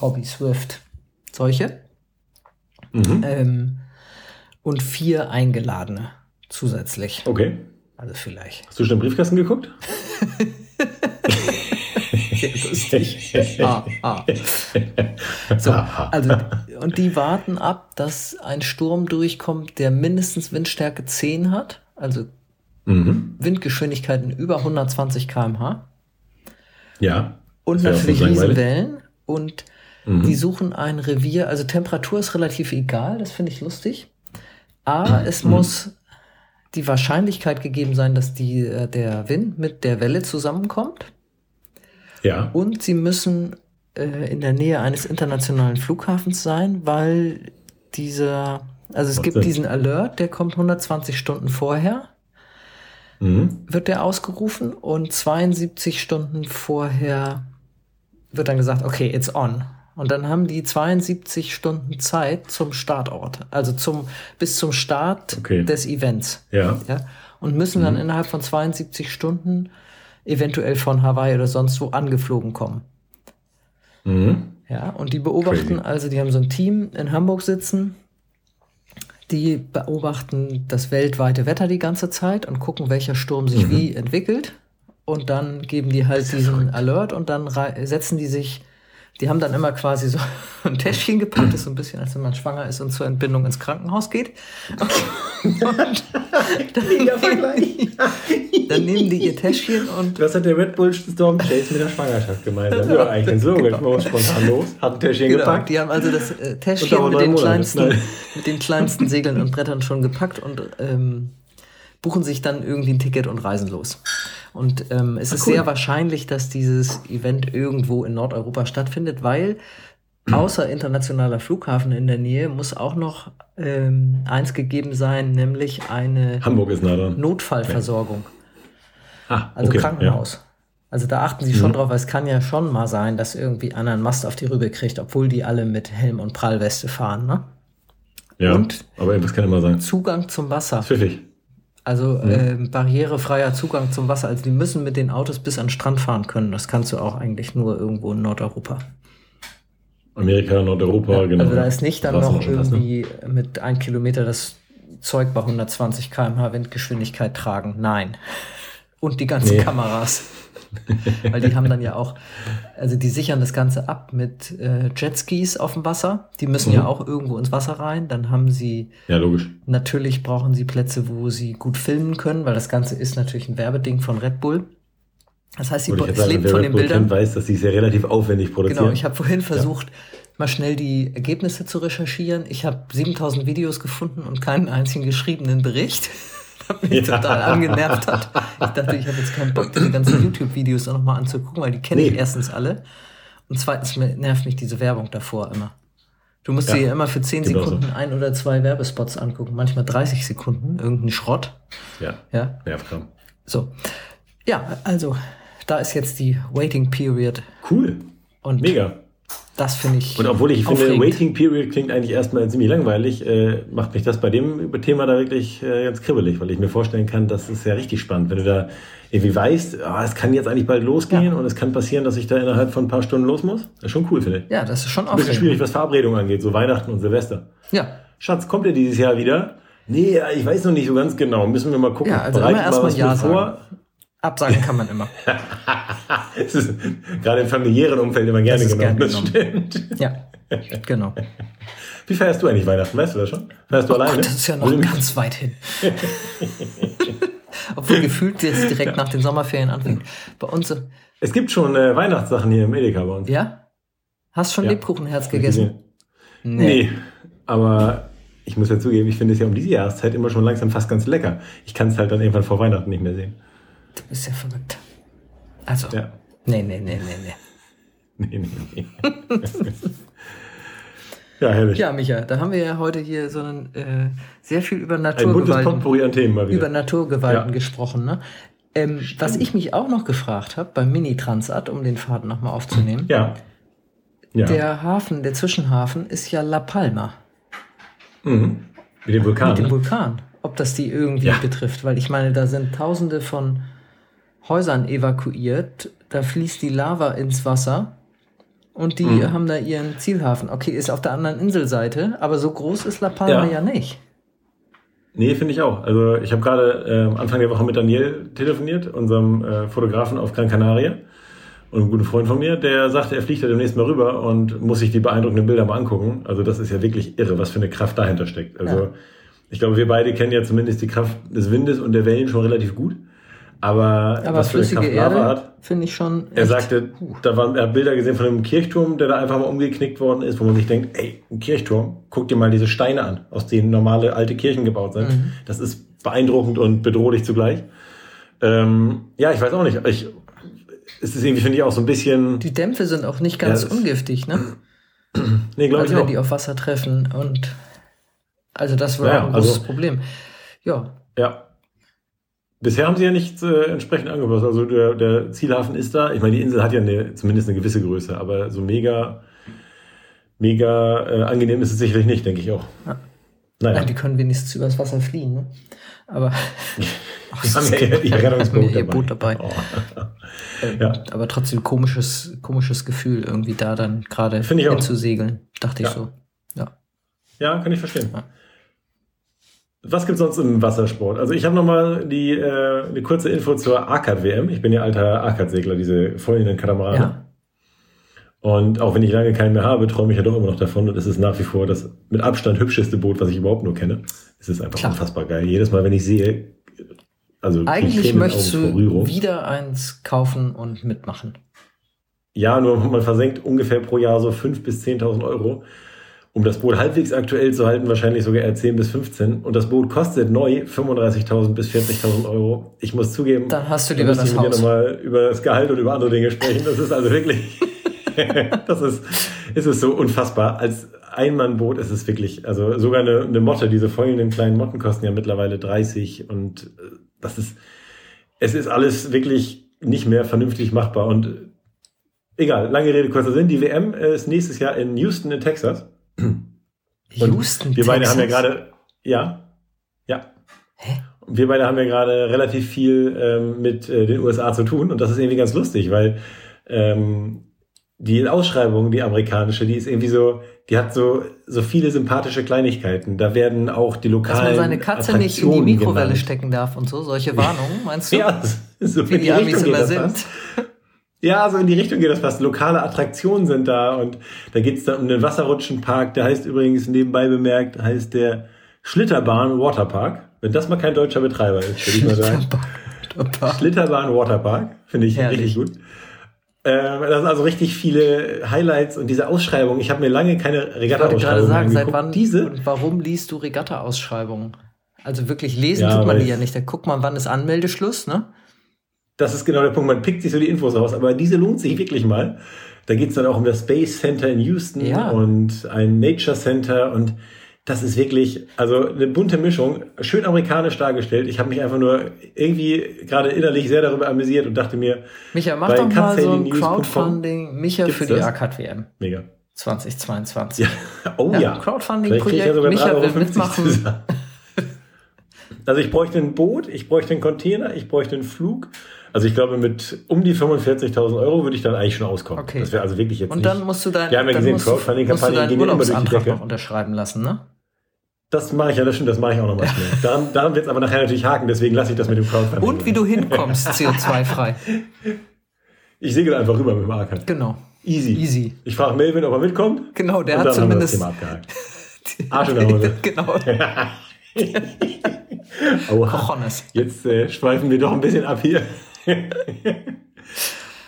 Robbie Swift, solche. Mhm. Ähm, und vier Eingeladene zusätzlich. Okay. Also vielleicht. Hast du schon im Briefkasten geguckt? (laughs) (laughs) lustig. ah, ah. (laughs) So, also, und die warten ab, dass ein Sturm durchkommt, der mindestens Windstärke 10 hat, also mhm. Windgeschwindigkeiten über 120 km/h. Ja. Und natürlich Riesenwellen. Und mhm. die suchen ein Revier, also Temperatur ist relativ egal, das finde ich lustig. Aber mhm. es muss die Wahrscheinlichkeit gegeben sein, dass die, äh, der Wind mit der Welle zusammenkommt. Ja. Und sie müssen äh, in der Nähe eines internationalen Flughafens sein, weil dieser, also es Macht gibt diesen Alert, der kommt 120 Stunden vorher, mhm. wird der ausgerufen und 72 Stunden vorher wird dann gesagt, okay, it's on. Und dann haben die 72 Stunden Zeit zum Startort, also zum, bis zum Start okay. des Events. Ja. ja und müssen dann mhm. innerhalb von 72 Stunden eventuell von Hawaii oder sonst wo angeflogen kommen. Mhm. Ja, und die beobachten, Crazy. also die haben so ein Team in Hamburg sitzen, die beobachten das weltweite Wetter die ganze Zeit und gucken, welcher Sturm sich mhm. wie entwickelt. Und dann geben die halt diesen. Alert und dann setzen die sich die haben dann immer quasi so (laughs) ein Täschchen gepackt, das ist so ein bisschen, als wenn man schwanger ist und zur Entbindung ins Krankenhaus geht. (laughs) Und dann, (laughs) dann nehmen die ihr Täschchen und. Was hat der Red Bull Storm Chase mit der Schwangerschaft gemeinsam? Ja, eigentlich ganz logisch. Man muss spontan los, hat ein Täschchen genau, gepackt. Die haben also das äh, Täschchen mit den, kleinsten, mit den kleinsten Segeln und Brettern schon gepackt und ähm, buchen sich dann irgendwie ein Ticket und reisen los. Und ähm, es Ach, ist cool. sehr wahrscheinlich, dass dieses Event irgendwo in Nordeuropa stattfindet, weil außer internationaler Flughafen in der Nähe muss auch noch ähm, eins gegeben sein, nämlich eine Hamburg ist Notfallversorgung. Ja. Ah, also okay, Krankenhaus. Ja. Also da achten sie schon mhm. drauf, weil es kann ja schon mal sein, dass irgendwie einer einen Mast auf die Rübe kriegt, obwohl die alle mit Helm und Prallweste fahren, ne? Ja, und aber irgendwas kann immer sein. Zugang zum Wasser. Pfiffig. Also mhm. äh, barrierefreier Zugang zum Wasser. Also die müssen mit den Autos bis an den Strand fahren können. Das kannst du auch eigentlich nur irgendwo in Nordeuropa. Amerika, Nordeuropa, ja, genau. Also da ist nicht dann noch irgendwie mit ein Kilometer das Zeug bei 120 km/h Windgeschwindigkeit tragen. Nein. Und die ganzen nee. Kameras. (laughs) Weil die haben dann ja auch, also die sichern das Ganze ab mit äh, Jetskis auf dem Wasser. Die müssen mhm. ja auch irgendwo ins Wasser rein. Dann haben sie. Ja, logisch. Natürlich brauchen sie Plätze, wo sie gut filmen können, weil das Ganze ist natürlich ein Werbeding von Red Bull. Das heißt, sie es lebt von den Bildern. Kennt, weiß, dass sie es ja relativ aufwendig produzieren. Genau, ich habe vorhin versucht, ja. mal schnell die Ergebnisse zu recherchieren. Ich habe 7000 Videos gefunden und keinen einzigen geschriebenen Bericht (laughs) (laughs) mich ja. total angenervt hat. Ich dachte, ich habe jetzt keinen Bock, diese ganzen (clears throat) YouTube-Videos auch nochmal anzugucken, weil die kenne nee. ich erstens alle. Und zweitens nervt mich diese Werbung davor immer. Du musst ja. dir immer für 10 Sekunden so. ein oder zwei Werbespots angucken, manchmal 30 Sekunden, irgendein Schrott. Ja. Ja. Nervkram. So. Ja, also, da ist jetzt die Waiting Period. Cool. Und Mega. Das finde ich. Und obwohl ich aufregend. finde, Waiting Period klingt eigentlich erstmal ziemlich langweilig, äh, macht mich das bei dem Thema da wirklich äh, ganz kribbelig, weil ich mir vorstellen kann, das ist ja richtig spannend, wenn du da irgendwie weißt, oh, es kann jetzt eigentlich bald losgehen ja. und es kann passieren, dass ich da innerhalb von ein paar Stunden los muss. Das ist schon cool, finde ich. Ja, das ist schon auch. Ein bisschen schwierig, was Verabredungen angeht, so Weihnachten und Silvester. Ja. Schatz, kommt ihr dieses Jahr wieder? Nee, ich weiß noch nicht so ganz genau. Müssen wir mal gucken. Ja, also immer erstmal Ja sagen. Absagen kann man immer. (laughs) es ist gerade im familiären Umfeld immer gerne genommen. Gern das stimmt. Ja, genau. Wie feierst du eigentlich Weihnachten? Weißt du das schon? Feierst du oh alleine? Gott, das ist ja noch ganz weit hin. (laughs) Obwohl gefühlt jetzt direkt nach den Sommerferien anfängt. Bei uns. Es gibt schon äh, Weihnachtssachen hier im Edeka bei uns. Ja? Hast schon ja. Lebkuchenherz gegessen? Nee. nee. Aber ich muss ja zugeben, ich finde es ja um diese Jahreszeit immer schon langsam fast ganz lecker. Ich kann es halt dann irgendwann vor Weihnachten nicht mehr sehen. Du bist ja verrückt. Also. Ja. Nee, nee, nee, nee, nee. (laughs) Nee, nee, nee. ja, herrlich. Ja, Micha, da haben wir ja heute hier so einen, äh, sehr viel über Naturgewalten, an Themen mal über Naturgewalten ja. gesprochen. Ne? Ähm, was ich mich auch noch gefragt habe beim Mini-Transat, um den Faden nochmal aufzunehmen. Ja. ja. Der Hafen, der Zwischenhafen ist ja La Palma. Mhm. Mit dem Vulkan. Mit dem ne? Vulkan. Ob das die irgendwie ja. betrifft, weil ich meine, da sind tausende von Häusern evakuiert. Da fließt die Lava ins Wasser und die mhm. haben da ihren Zielhafen. Okay, ist auf der anderen Inselseite, aber so groß ist La Palma ja, ja nicht. Nee, finde ich auch. Also ich habe gerade äh, Anfang der Woche mit Daniel telefoniert, unserem äh, Fotografen auf Gran Canaria und einem guten Freund von mir, der sagte, er fliegt da demnächst mal rüber und muss sich die beeindruckenden Bilder mal angucken. Also das ist ja wirklich irre, was für eine Kraft dahinter steckt. Also ja. ich glaube, wir beide kennen ja zumindest die Kraft des Windes und der Wellen schon relativ gut. Aber, Aber was für eine Kraft Erde hat, finde ich schon. Er sagte, da waren er hat Bilder gesehen von einem Kirchturm, der da einfach mal umgeknickt worden ist, wo man sich denkt, ey, ein Kirchturm, guck dir mal diese Steine an, aus denen normale alte Kirchen gebaut sind. Mhm. Das ist beeindruckend und bedrohlich zugleich. Ähm, ja, ich weiß auch nicht. Ich, es ist irgendwie, finde ich, auch so ein bisschen. Die Dämpfe sind auch nicht ganz ja, ungiftig, ne? (clears throat) nee, glaube also, ich wenn die auf Wasser treffen und also das war ja, ein großes also, Problem. Ja. Ja, Bisher haben sie ja nichts äh, entsprechend angepasst. Also der, der Zielhafen ist da. Ich meine, die Insel hat ja eine, zumindest eine gewisse Größe, aber so mega, mega äh, angenehm ist es sicherlich nicht, denke ich auch. Ja. Naja. Nein, die können wenigstens übers Wasser fliehen. Ne? Aber (laughs) ach, die haben ja ihr, Rettungsboot ihr Boot dabei. Oh. (laughs) Ähm, ja. Aber trotzdem komisches, komisches Gefühl, irgendwie da dann gerade hinzusegeln, dachte ja. ich so. Ja. Ja, kann ich verstehen. Ja. Was gibt's sonst im Wassersport? Also ich habe nochmal die äh, eine kurze Info zur ARCAD-WM. Ich bin ja alter ARCAD-Segler, diese folgenden Katamarane. Ja. Und auch wenn ich lange keinen mehr habe, träume ich ja doch immer noch davon. Und es ist nach wie vor das mit Abstand hübscheste Boot, was ich überhaupt nur kenne. Es ist einfach Klar. unfassbar geil. Jedes Mal, wenn ich sehe, also eigentlich möchtest du wieder eins kaufen und mitmachen. Ja, nur man versenkt ungefähr pro Jahr so fünf bis zehntausend Euro. Um das Boot halbwegs aktuell zu halten, wahrscheinlich sogar eher 10 bis 15. Und das Boot kostet neu 35.000 bis 40.000 Euro. Ich muss zugeben, dann hast du lieber das Haus. nochmal über das Gehalt und über andere Dinge sprechen. Das ist also wirklich, (laughs) (laughs) das ist, ist es so unfassbar. Als Einmannboot ist es wirklich, also sogar eine, eine Motte, diese folgenden kleinen Motten kosten ja mittlerweile 30 und äh, das ist, es ist alles wirklich nicht mehr vernünftig machbar und egal, lange Rede, kurzer Sinn. Die WM ist nächstes Jahr in Houston in Texas. Houston, wir beide Texas? haben ja gerade, ja, ja. Hä? Wir beide haben ja gerade relativ viel ähm, mit äh, den USA zu tun und das ist irgendwie ganz lustig, weil ähm, die Ausschreibung, die amerikanische, die ist irgendwie so, die hat so so viele sympathische Kleinigkeiten. Da werden auch die lokalen Dass man seine Katze nicht in die Mikrowelle genannt. stecken darf und so, solche Warnungen, meinst du? (laughs) ja, so wie die, die Amis immer sind. (laughs) Ja, so in die Richtung geht das fast. Lokale Attraktionen sind da und da geht's dann um den Wasserrutschenpark. Der heißt übrigens nebenbei bemerkt, heißt der Schlitterbahn Waterpark. Wenn das mal kein deutscher Betreiber ist, würde ich mal sagen. Schlitterbahn Waterpark, finde ich Herrlich. richtig gut. Ähm, das sind also richtig viele Highlights und diese Ausschreibung. Ich habe mir lange keine Regatta-Ausschreibung angeguckt. Seit wann diese? Und warum liest du Regatta-Ausschreibungen? Also wirklich lesen ja, tut man die ja nicht. Da guckt man, wann ist Anmeldeschluss, ne? Das ist genau der Punkt. Man pickt sich so die Infos raus, aber diese lohnt sich wirklich mal. Da geht's dann auch um das Space Center in Houston ja. und ein Nature Center und das ist wirklich, also eine bunte Mischung, schön amerikanisch dargestellt. Ich habe mich einfach nur irgendwie gerade innerlich sehr darüber amüsiert und dachte mir, Micha, mach doch mal so ein Crowdfunding, Micha für die ACAD WM. Mega. 2022. Ja. Oh ja. ja. Crowdfunding-Projekt, ja Micha will mitmachen. Also ich bräuchte ein Boot, ich bräuchte einen Container, ich bräuchte einen Flug also ich glaube, mit um die 45.000 Euro würde ich dann eigentlich schon auskommen. Okay. Das wäre also wirklich jetzt Und dann nicht, musst du dein, wir haben ja gesehen, Crowdfunding-Kampagnen gehen immer durch die Decke. noch unterschreiben lassen, ne? Das mache ich ja, das stimmt, das mache ich auch nochmal schnell. (laughs) daran, daran wird es aber nachher natürlich haken, deswegen lasse ich das mit dem Crowdfunding. Und wie du hinkommst, (laughs) CO2-frei. Ich segel einfach rüber mit dem AK. Genau. Easy. Easy. Ich frage Melvin, ob er mitkommt. Genau, der hat zumindest. Haben wir das Thema abgehakt. (laughs) Arsch in der Hose. genau. Oha. Jetzt äh, schweifen wir doch ein bisschen ab hier. (laughs)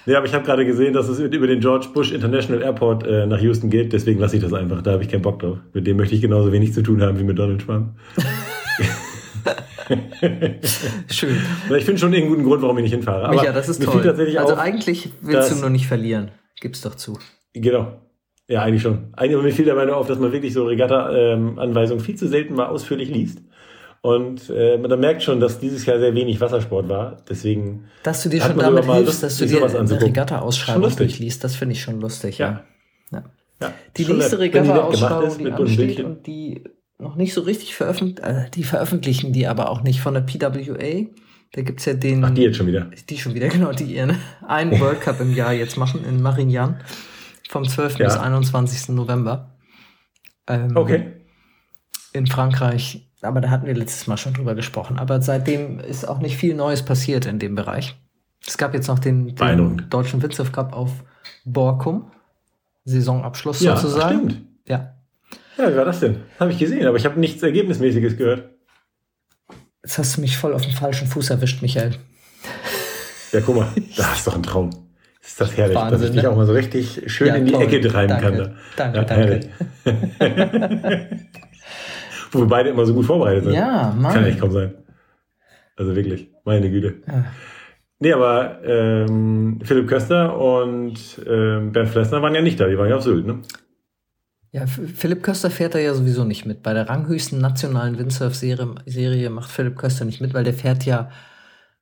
Ja, aber ich habe gerade gesehen, dass es über den George Bush International Airport äh, nach Houston geht, deswegen lasse ich das einfach. Da habe ich keinen Bock drauf. Mit dem möchte ich genauso wenig zu tun haben wie mit Donald Trump. (laughs) Schön. Ich finde schon irgendeinen guten Grund, warum ich nicht hinfahre. Aber ja, das ist toll. also auf, eigentlich willst du nur nicht verlieren. Gib's doch zu. Genau. Ja, eigentlich schon. Eigentlich, aber mir fiel dabei nur auf, dass man wirklich so Regatta-Anweisungen ähm, viel zu selten mal ausführlich liest. Und äh, man merkt schon, dass dieses Jahr sehr wenig Wassersport war. Deswegen. Dass du dir schon damit hilfst, Lust, dass du dir eine Regatta-Ausschreibung durchliest, das finde ich schon lustig, ja. ja. ja. Die nächste Regatta-Ausschreibung, die ansteht und die noch nicht so richtig veröffentlicht, äh, die veröffentlichen die aber auch nicht von der PWA. Da gibt's ja den. Ach, die jetzt schon wieder. Die schon wieder, (laughs) genau, die ihren einen World Cup im Jahr jetzt machen in Marignan. Vom 12. Ja. bis 21. November. Ähm, okay. In Frankreich aber da hatten wir letztes Mal schon drüber gesprochen. Aber seitdem ist auch nicht viel Neues passiert in dem Bereich. Es gab jetzt noch den, den deutschen Windsurf Cup auf Borkum. Saisonabschluss ja, sozusagen. Stimmt. Ja. Ja, wie war das denn? Habe ich gesehen, aber ich habe nichts Ergebnismäßiges gehört. Jetzt hast du mich voll auf den falschen Fuß erwischt, Michael. Ja, guck mal, das ist doch ein Traum. Ist das herrlich, Wahnsinn, dass ich dich ne? auch mal so richtig schön ja, in die toll. Ecke treiben danke, kann. Da. Danke, ja, danke. (laughs) wo wir beide immer so gut vorbereitet sind. Ja, Mann. Kann echt kaum sein. Also wirklich, meine Güte. Ja. Nee, aber ähm, Philipp Köster und ähm, Bernd Flessner waren ja nicht da, die waren ja auf Sylt, ne? Ja, Philipp Köster fährt da ja sowieso nicht mit. Bei der ranghöchsten nationalen Windsurf-Serie Serie macht Philipp Köster nicht mit, weil der fährt ja,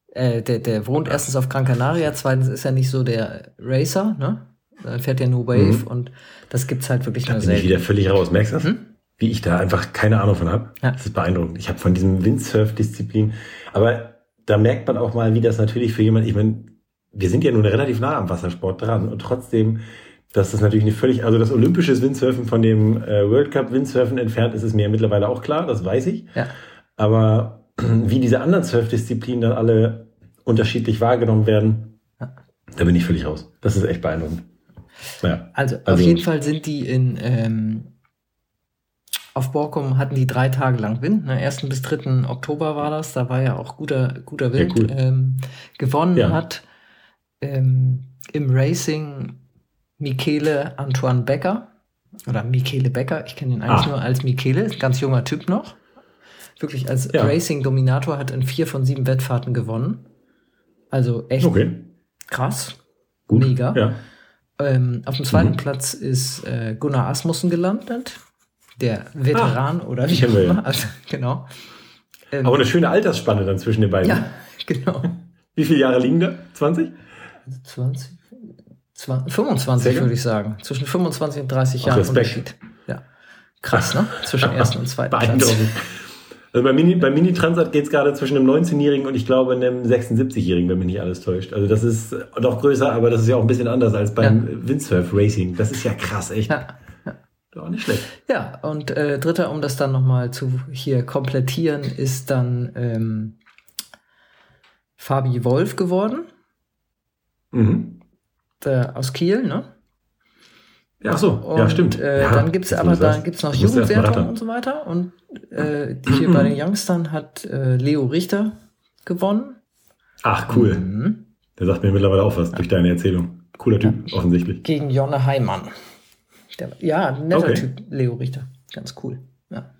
äh, der, der wohnt erstens auf Gran Canaria, zweitens ist er nicht so der Racer, ne? Er fährt ja nur Wave mhm. und das gibt's halt wirklich da nur bin selten. Ich wieder völlig raus, merkst du das? Hm? Wie ich da einfach keine Ahnung von habe. Ja. Das ist beeindruckend. Ich habe von diesem Windsurf-Disziplin, aber da merkt man auch mal, wie das natürlich für jemand, ich meine, wir sind ja nun relativ nah am Wassersport dran und trotzdem, dass das natürlich eine völlig, also das olympische Windsurfen von dem äh, World Cup Windsurfen entfernt ist, ist mir mittlerweile auch klar, das weiß ich. Ja. Aber (clears throat) wie diese anderen Surfdisziplinen dann alle unterschiedlich wahrgenommen werden, Ja. da bin ich völlig raus. Das ist echt beeindruckend. Ja. Also, auf Also- jeden Fall sind die in ähm, auf Borkum hatten die drei Tage lang Wind. Ne? 1. bis 3. Oktober war das. Da war ja auch guter, guter Wind. cool. ähm, gewonnen Ja. hat ähm, im Racing Michele Antoine Becker. Oder Michele Becker. Ich kenne ihn eigentlich Ah. nur als Michele. Ist ein ganz junger Typ noch. Wirklich als Ja. Racing-Dominator hat in vier von sieben Wettfahrten gewonnen. Also echt Okay. krass. Gut. Mega. Ja. Ähm, auf dem zweiten Mhm. Platz ist äh, Gunnar Asmussen gelandet, der Veteran oder wie auch ja. immer. Also, (laughs) genau. Ähm, Aber eine schöne Altersspanne dann zwischen den beiden. ja, (laughs) genau. Wie viele Jahre liegen da? 20? 20, 20 25 Sehr gut. würde ich sagen. Zwischen 25 und 30 Ach, Jahren Respekt. Unterschied. Ja. Krass, ne? (laughs) Zwischen ersten und zweiten. Beeindruckend. Also bei Mini, bei Mini Transat geht es gerade zwischen einem 19-Jährigen und ich glaube einem 76-Jährigen, wenn mich nicht alles täuscht. Also das ist noch größer, aber das ist ja auch ein bisschen anders als beim Windsurf Racing. Das ist ja krass, echt. Ja. Auch nicht schlecht. Ja, und äh, dritter, um das dann nochmal zu hier komplettieren, ist dann ähm, Fabi Wolf geworden, Mhm. der, aus Kiel, ne? Ja, ach so, Und, ja, stimmt. Äh, ja, dann jetzt, wo aber da gibt's noch Jugendwertung und so weiter. Und äh, hier bei den Youngstern hat äh, Leo Richter gewonnen. Ach, cool. Mhm. Der sagt mir mittlerweile auch was durch deine Erzählung. Cooler Typ, offensichtlich. Gegen Jonne Heimann. Der, ja, ein netter Okay. Typ, Leo Richter. Ganz cool. Ja.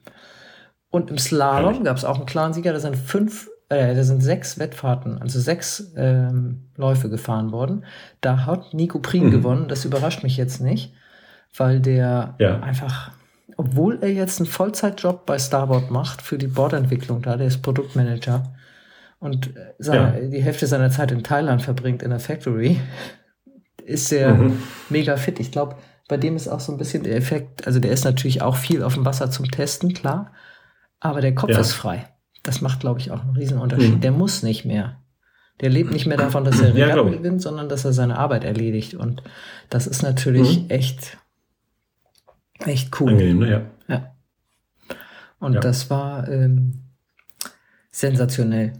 Und im Slalom Herrlich. gab's auch einen klaren Sieger. Da sind fünf, äh, da sind sechs Wettfahrten, also sechs ähm, Läufe gefahren worden. Da hat Nico Prien Mhm. gewonnen. Das überrascht mich jetzt nicht, weil der Ja. einfach, obwohl er jetzt einen Vollzeitjob bei Starboard macht für die Bordentwicklung da, der ist Produktmanager und äh, seine, die Hälfte seiner Zeit in Thailand verbringt in der Factory, (laughs) ist er Mhm. mega fit. Ich glaube, bei dem ist auch so ein bisschen der Effekt, also der ist natürlich auch viel auf dem Wasser zum Testen, klar, aber der Kopf Ja. ist frei. Das macht, glaube ich, auch einen riesen Unterschied. Mhm. Der muss nicht mehr. Der lebt nicht mehr davon, dass er Ja, Regatten ich. gewinnt, sondern dass er seine Arbeit erledigt. Und das ist natürlich Mhm. echt, echt cool. Angenehm, ne? Ja. Ja. Und Ja. das war ähm, sensationell.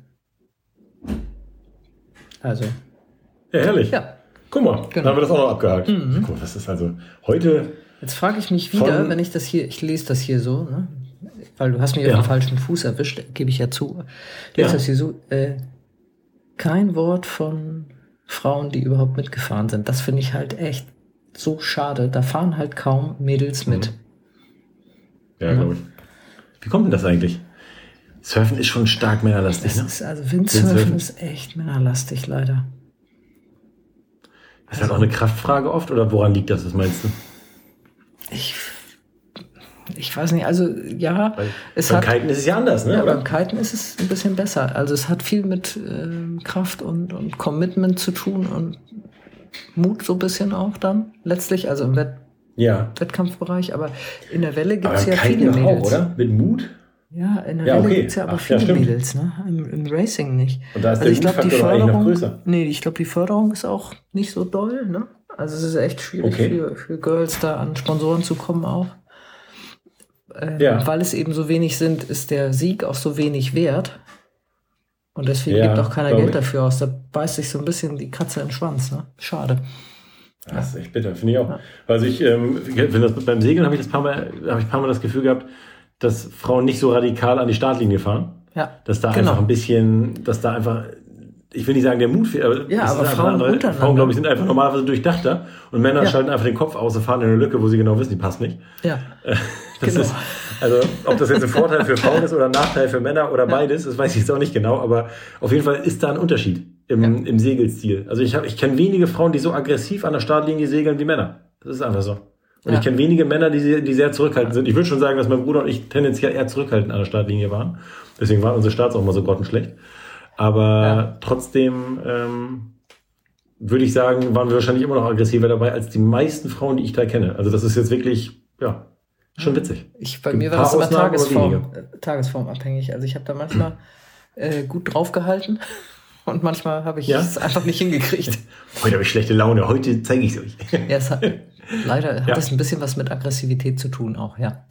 Also, Ja, herrlich. ja. Guck mal, Genau. dann haben wir das auch noch abgehakt. Mhm. Guck, mal, das ist also heute. Jetzt frage ich mich wieder, wenn ich das hier, ich lese das hier so, ne? weil du hast mich Ja. auf den falschen Fuß erwischt, gebe ich ja zu. Lese Ja. das hier so, äh, kein Wort von Frauen, die überhaupt mitgefahren sind. Das finde ich halt echt so schade. Da fahren halt kaum Mädels mit. Ja, glaube ich. Wie kommt denn das eigentlich? Surfen ist schon stark männerlastig, Das ne? ist, also Windsurfen Windsurfen. ist echt männerlastig, leider. Ist das auch eine Kraftfrage oft oder woran liegt das, was meinst du? Ich, ich weiß nicht, also ja, Weil es beim hat, Kiten ist es ja anders, ne? ja, oder? beim Kiten ist es ein bisschen besser. Also es hat viel mit ähm, Kraft und, und Commitment zu tun und Mut so ein bisschen auch dann letztlich, also im Wett Ja. Wettkampfbereich, aber in der Welle gibt es ja Kiten viele Mädels. auch, oder? Mit Mut? Ja, in der Ja, Welle okay. gibt es ja aber Ach, ja, viele stimmt. Mädels, ne? Im, Im Racing nicht. Und da ist Also der ich glaube, die Förderung, größer. nee, ich glaube, die Förderung ist auch nicht so doll, ne? Also es ist echt schwierig Okay. für, für Girls da an Sponsoren zu kommen auch. Ähm, Ja. Weil es eben so wenig sind, ist der Sieg auch so wenig wert. Und deswegen Ja, gibt auch keiner Geld ich. dafür aus. Da beißt sich so ein bisschen die Katze in den Schwanz, ne? Schade. Das ist echt bitter, finde ich auch. Also ich, ähm, wenn das beim Segeln habe ich das paar Mal, habe ich ein paar Mal das Gefühl gehabt, dass Frauen nicht so radikal an die Startlinie fahren. Ja. Dass da Genau. einfach ein bisschen, dass da einfach, ich will nicht sagen, der Mut fehlt, aber, Ja, aber Frauen andere-. Frauen, glaube ich, sind einfach normalerweise durchdachter und Männer Ja. schalten einfach den Kopf aus und fahren in eine Lücke, wo sie genau wissen, die passt nicht. Ja. Das Genau. ist, also, ob das jetzt ein Vorteil für Frauen ist oder ein Nachteil für Männer oder beides, das weiß ich jetzt auch nicht genau, aber auf jeden Fall ist da ein Unterschied im, im Segelstil. Also ich, hab- ich kenne wenige Frauen, die so aggressiv an der Startlinie segeln wie Männer. Das ist einfach so. Und Ja. ich kenne wenige Männer, die, sehr- die sehr zurückhaltend sind. Ich würde schon sagen, dass mein Bruder und ich tendenziell eher zurückhaltend an der Startlinie waren. Deswegen waren unsere Starts auch mal so grottenschlecht. Aber Ja. trotzdem ähm, würde ich sagen, waren wir wahrscheinlich immer noch aggressiver dabei als die meisten Frauen, die ich da kenne. Also das ist jetzt wirklich, ja, Schon witzig. Ich, bei mir war das immer Tagesform, äh, tagesformabhängig. Also ich habe da manchmal äh, gut draufgehalten (laughs) und manchmal habe ich ja? es einfach nicht hingekriegt. Heute habe ich schlechte Laune, heute zeige ich es euch. ja, es hat, (laughs) leider hat ja. das ein bisschen was mit Aggressivität zu tun auch, ja.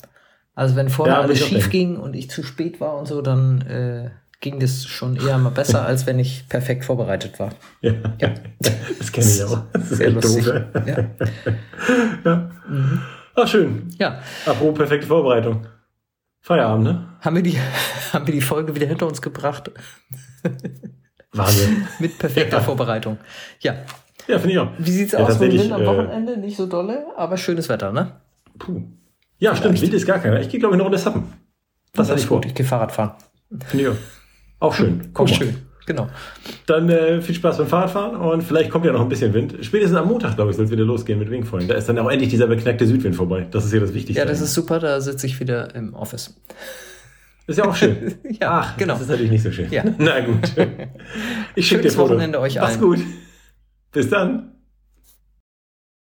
Also wenn vorher ja, alles schief ging und ich zu spät war und so, dann äh, ging das schon eher mal besser, als wenn ich perfekt vorbereitet war. Ja, ja. (laughs) das kenne ich auch. Das ist Sehr lustig. Doof, ja. (laughs) ja. Mhm. Ach, schön. Ja. Apropos perfekte Vorbereitung. Feierabend, ne? Haben wir die, (laughs) haben wir die Folge wieder hinter uns gebracht? Wahnsinn. Mit perfekter. Vorbereitung. Ja. Ja, finde ich auch. Wie sieht's ja, aus mit Wind am äh, Wochenende? Nicht so dolle, aber schönes Wetter, ne? Puh. Ja, Vielleicht. stimmt. Wind ist gar keiner. Ich gehe, glaube ich, noch in das Sappen. Das, das ist gut. Ich gehe Fahrrad fahren. Finde ich auch. Auch schön. Auch schön. Genau. Dann äh, viel Spaß beim Fahrradfahren und vielleicht kommt ja noch ein bisschen Wind. Spätestens am Montag, glaube ich, soll es wieder losgehen mit Wingfoilen. Da ist dann auch endlich dieser beknackte Südwind vorbei. Das ist ja das Wichtigste. Ja, das ist super, da sitze ich wieder im Office. Ist ja auch schön. (laughs) ja, Ach, genau. Das ist natürlich nicht so schön. Ja. (laughs) Na gut. (laughs) Ich schicke dir Wochenende euch allen. Mach's gut. Bis dann.